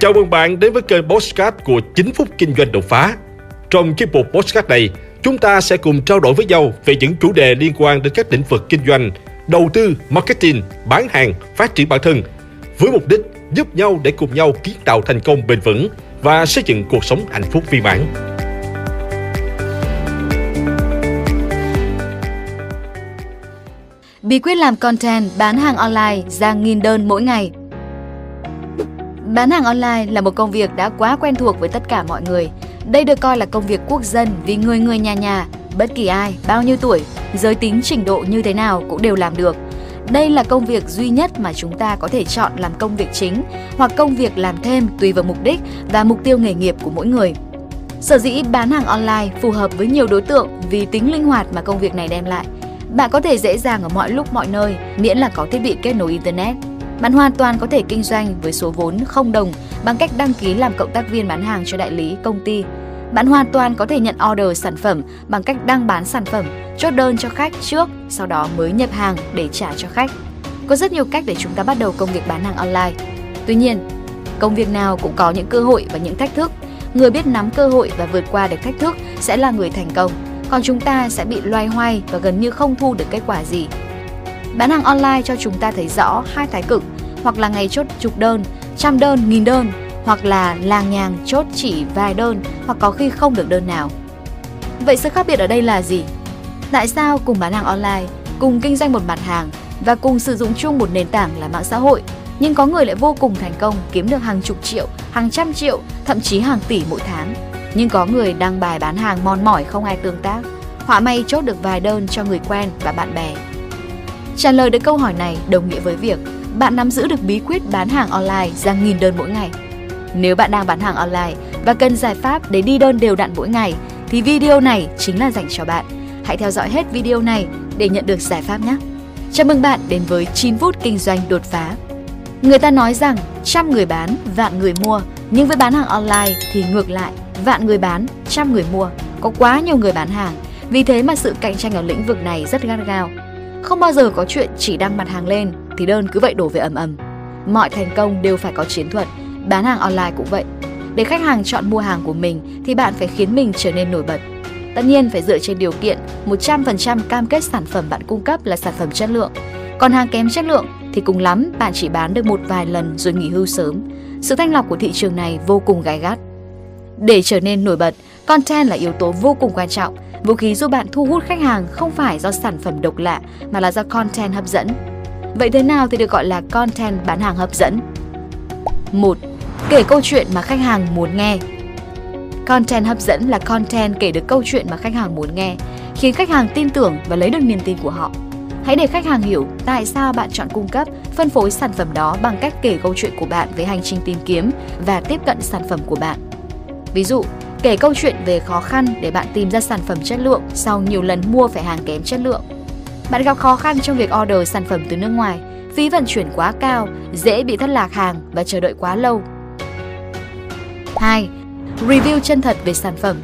Chào mừng bạn đến với kênh Postcard của 9 phút kinh doanh đột phá. Trong chiếc mục Postcard này, chúng ta sẽ cùng trao đổi với nhau về những chủ đề liên quan đến các lĩnh vực kinh doanh, đầu tư, marketing, bán hàng, phát triển bản thân, với mục đích giúp nhau để cùng nhau kiến tạo thành công bền vững và xây dựng cuộc sống hạnh phúc viên mãn. Bí quyết làm content bán hàng online ra nghìn đơn mỗi ngày. Bán hàng online là một công việc đã quá quen thuộc với tất cả mọi người. Đây được coi là công việc quốc dân vì người người nhà nhà, bất kỳ ai, bao nhiêu tuổi, giới tính trình độ như thế nào cũng đều làm được. Đây là công việc duy nhất mà chúng ta có thể chọn làm công việc chính hoặc công việc làm thêm tùy vào mục đích và mục tiêu nghề nghiệp của mỗi người. Sở dĩ bán hàng online phù hợp với nhiều đối tượng vì tính linh hoạt mà công việc này đem lại. Bạn có thể dễ dàng ở mọi lúc mọi nơi miễn là có thiết bị kết nối internet. Bạn hoàn toàn có thể kinh doanh với số vốn không đồng bằng cách đăng ký làm cộng tác viên bán hàng cho đại lý, công ty. Bạn hoàn toàn có thể nhận order sản phẩm bằng cách đăng bán sản phẩm, chốt đơn cho khách trước, sau đó mới nhập hàng để trả cho khách. Có rất nhiều cách để chúng ta bắt đầu công việc bán hàng online. Tuy nhiên, công việc nào cũng có những cơ hội và những thách thức. Người biết nắm cơ hội và vượt qua được thách thức sẽ là người thành công, còn chúng ta sẽ bị loay hoay và gần như không thu được kết quả gì Bán hàng online cho chúng ta thấy rõ hai thái cực, hoặc là ngày chốt chục đơn, trăm đơn, nghìn đơn, hoặc là làng nhàng chốt chỉ vài đơn hoặc có khi không được đơn nào. Vậy sự khác biệt ở đây là gì? Tại sao cùng bán hàng online, cùng kinh doanh một mặt hàng và cùng sử dụng chung một nền tảng là mạng xã hội, nhưng có người lại vô cùng thành công kiếm được hàng chục triệu, hàng trăm triệu, thậm chí hàng tỷ mỗi tháng. Nhưng có người đăng bài bán hàng mòn mỏi không ai tương tác, họa may chốt được vài đơn cho người quen và bạn bè. Trả lời được câu hỏi này đồng nghĩa với việc bạn nắm giữ được bí quyết bán hàng online ra nghìn đơn mỗi ngày. Nếu bạn đang bán hàng online và cần giải pháp để đi đơn đều đặn mỗi ngày thì video này chính là dành cho bạn. Hãy theo dõi hết video này để nhận được giải pháp nhé. Chào mừng bạn đến với 9 phút kinh doanh đột phá. Người ta nói rằng trăm người bán, vạn người mua, nhưng với bán hàng online thì ngược lại, vạn người bán, trăm người mua. Có quá nhiều người bán hàng, vì thế mà sự cạnh tranh ở lĩnh vực này rất gắt gao. Không bao giờ có chuyện chỉ đăng mặt hàng lên thì đơn cứ vậy đổ về ầm ầm. Mọi thành công đều phải có chiến thuật, bán hàng online cũng vậy. Để khách hàng chọn mua hàng của mình thì bạn phải khiến mình trở nên nổi bật. Tất nhiên phải dựa trên điều kiện 100% cam kết sản phẩm bạn cung cấp là sản phẩm chất lượng. Còn hàng kém chất lượng thì cùng lắm bạn chỉ bán được một vài lần rồi nghỉ hưu sớm. Sự thanh lọc của thị trường này vô cùng gai gắt. Để trở nên nổi bật, content là yếu tố vô cùng quan trọng Vũ khí giúp bạn thu hút khách hàng không phải do sản phẩm độc lạ mà là do content hấp dẫn. Vậy thế nào thì được gọi là content bán hàng hấp dẫn? 1. Kể câu chuyện mà khách hàng muốn nghe. Content hấp dẫn là content kể được câu chuyện mà khách hàng muốn nghe, khiến khách hàng tin tưởng và lấy được niềm tin của họ. Hãy để khách hàng hiểu tại sao bạn chọn cung cấp, phân phối sản phẩm đó bằng cách kể câu chuyện của bạn về hành trình tìm kiếm và tiếp cận sản phẩm của bạn. Ví dụ, kể câu chuyện về khó khăn để bạn tìm ra sản phẩm chất lượng sau nhiều lần mua phải hàng kém chất lượng. Bạn gặp khó khăn trong việc order sản phẩm từ nước ngoài, phí vận chuyển quá cao, dễ bị thất lạc hàng và chờ đợi quá lâu. 2. Review chân thật về sản phẩm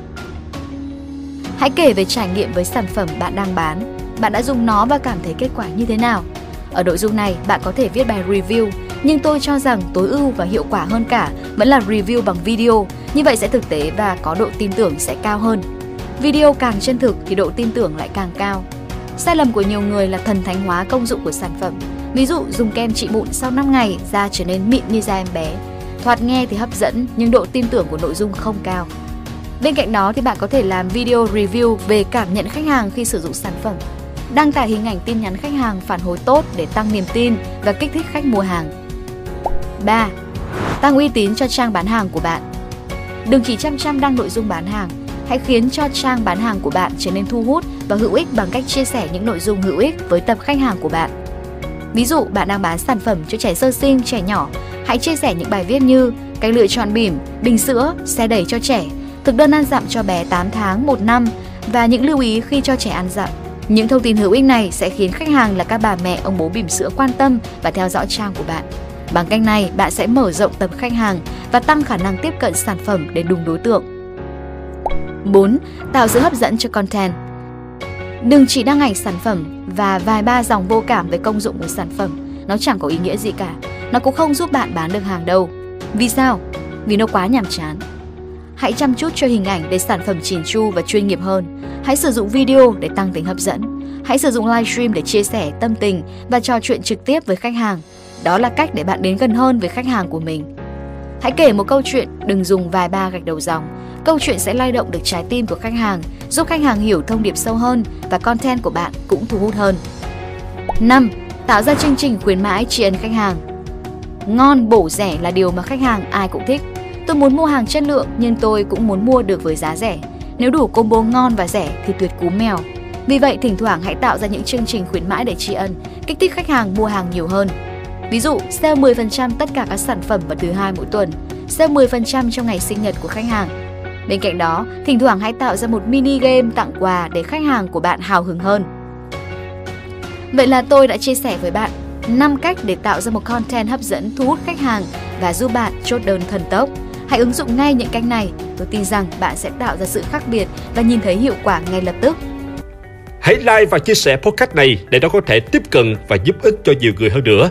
Hãy kể về trải nghiệm với sản phẩm bạn đang bán. Bạn đã dùng nó và cảm thấy kết quả như thế nào? Ở nội dung này, bạn có thể viết bài review, nhưng tôi cho rằng tối ưu và hiệu quả hơn cả vẫn là review bằng video như vậy sẽ thực tế và có độ tin tưởng sẽ cao hơn. Video càng chân thực thì độ tin tưởng lại càng cao. Sai lầm của nhiều người là thần thánh hóa công dụng của sản phẩm. Ví dụ dùng kem trị mụn sau 5 ngày da trở nên mịn như da em bé. Thoạt nghe thì hấp dẫn nhưng độ tin tưởng của nội dung không cao. Bên cạnh đó thì bạn có thể làm video review về cảm nhận khách hàng khi sử dụng sản phẩm. Đăng tải hình ảnh tin nhắn khách hàng phản hồi tốt để tăng niềm tin và kích thích khách mua hàng. 3. Tăng uy tín cho trang bán hàng của bạn. Đừng chỉ chăm chăm đăng nội dung bán hàng, hãy khiến cho trang bán hàng của bạn trở nên thu hút và hữu ích bằng cách chia sẻ những nội dung hữu ích với tập khách hàng của bạn. Ví dụ bạn đang bán sản phẩm cho trẻ sơ sinh, trẻ nhỏ, hãy chia sẻ những bài viết như cách lựa chọn bỉm, bình sữa, xe đẩy cho trẻ, thực đơn ăn dặm cho bé 8 tháng, 1 năm và những lưu ý khi cho trẻ ăn dặm. Những thông tin hữu ích này sẽ khiến khách hàng là các bà mẹ, ông bố bỉm sữa quan tâm và theo dõi trang của bạn. Bằng cách này, bạn sẽ mở rộng tập khách hàng và tăng khả năng tiếp cận sản phẩm đến đúng đối tượng. 4. Tạo sự hấp dẫn cho content Đừng chỉ đăng ảnh sản phẩm và vài ba dòng vô cảm về công dụng của sản phẩm. Nó chẳng có ý nghĩa gì cả. Nó cũng không giúp bạn bán được hàng đâu. Vì sao? vì nó quá nhàm chán. Hãy chăm chút cho hình ảnh để sản phẩm chỉn chu và chuyên nghiệp hơn. Hãy sử dụng video để tăng tính hấp dẫn. Hãy sử dụng livestream để chia sẻ tâm tình và trò chuyện trực tiếp với khách hàng. Đó là cách để bạn đến gần hơn với khách hàng của mình. Hãy kể một câu chuyện, đừng dùng vài ba gạch đầu dòng. Câu chuyện sẽ lay động được trái tim của khách hàng, giúp khách hàng hiểu thông điệp sâu hơn và content của bạn cũng thu hút hơn. 5. Tạo ra chương trình khuyến mãi tri ân khách hàng. Ngon, bổ, rẻ là điều mà khách hàng ai cũng thích. Tôi muốn mua hàng chất lượng nhưng tôi cũng muốn mua được với giá rẻ. Nếu đủ combo ngon và rẻ thì tuyệt cú mèo. Vì vậy, thỉnh thoảng hãy tạo ra những chương trình khuyến mãi để tri ân, kích thích khách hàng mua hàng nhiều hơn. Ví dụ, sale 10% tất cả các sản phẩm vào thứ hai mỗi tuần, sale 10% trong ngày sinh nhật của khách hàng. Bên cạnh đó, thỉnh thoảng hãy tạo ra một mini game tặng quà để khách hàng của bạn hào hứng hơn. Vậy là tôi đã chia sẻ với bạn 5 cách để tạo ra một content hấp dẫn thu hút khách hàng và giúp bạn chốt đơn thần tốc. Hãy ứng dụng ngay những cách này, tôi tin rằng bạn sẽ tạo ra sự khác biệt và nhìn thấy hiệu quả ngay lập tức. Hãy like và chia sẻ podcast này để nó có thể tiếp cận và giúp ích cho nhiều người hơn nữa.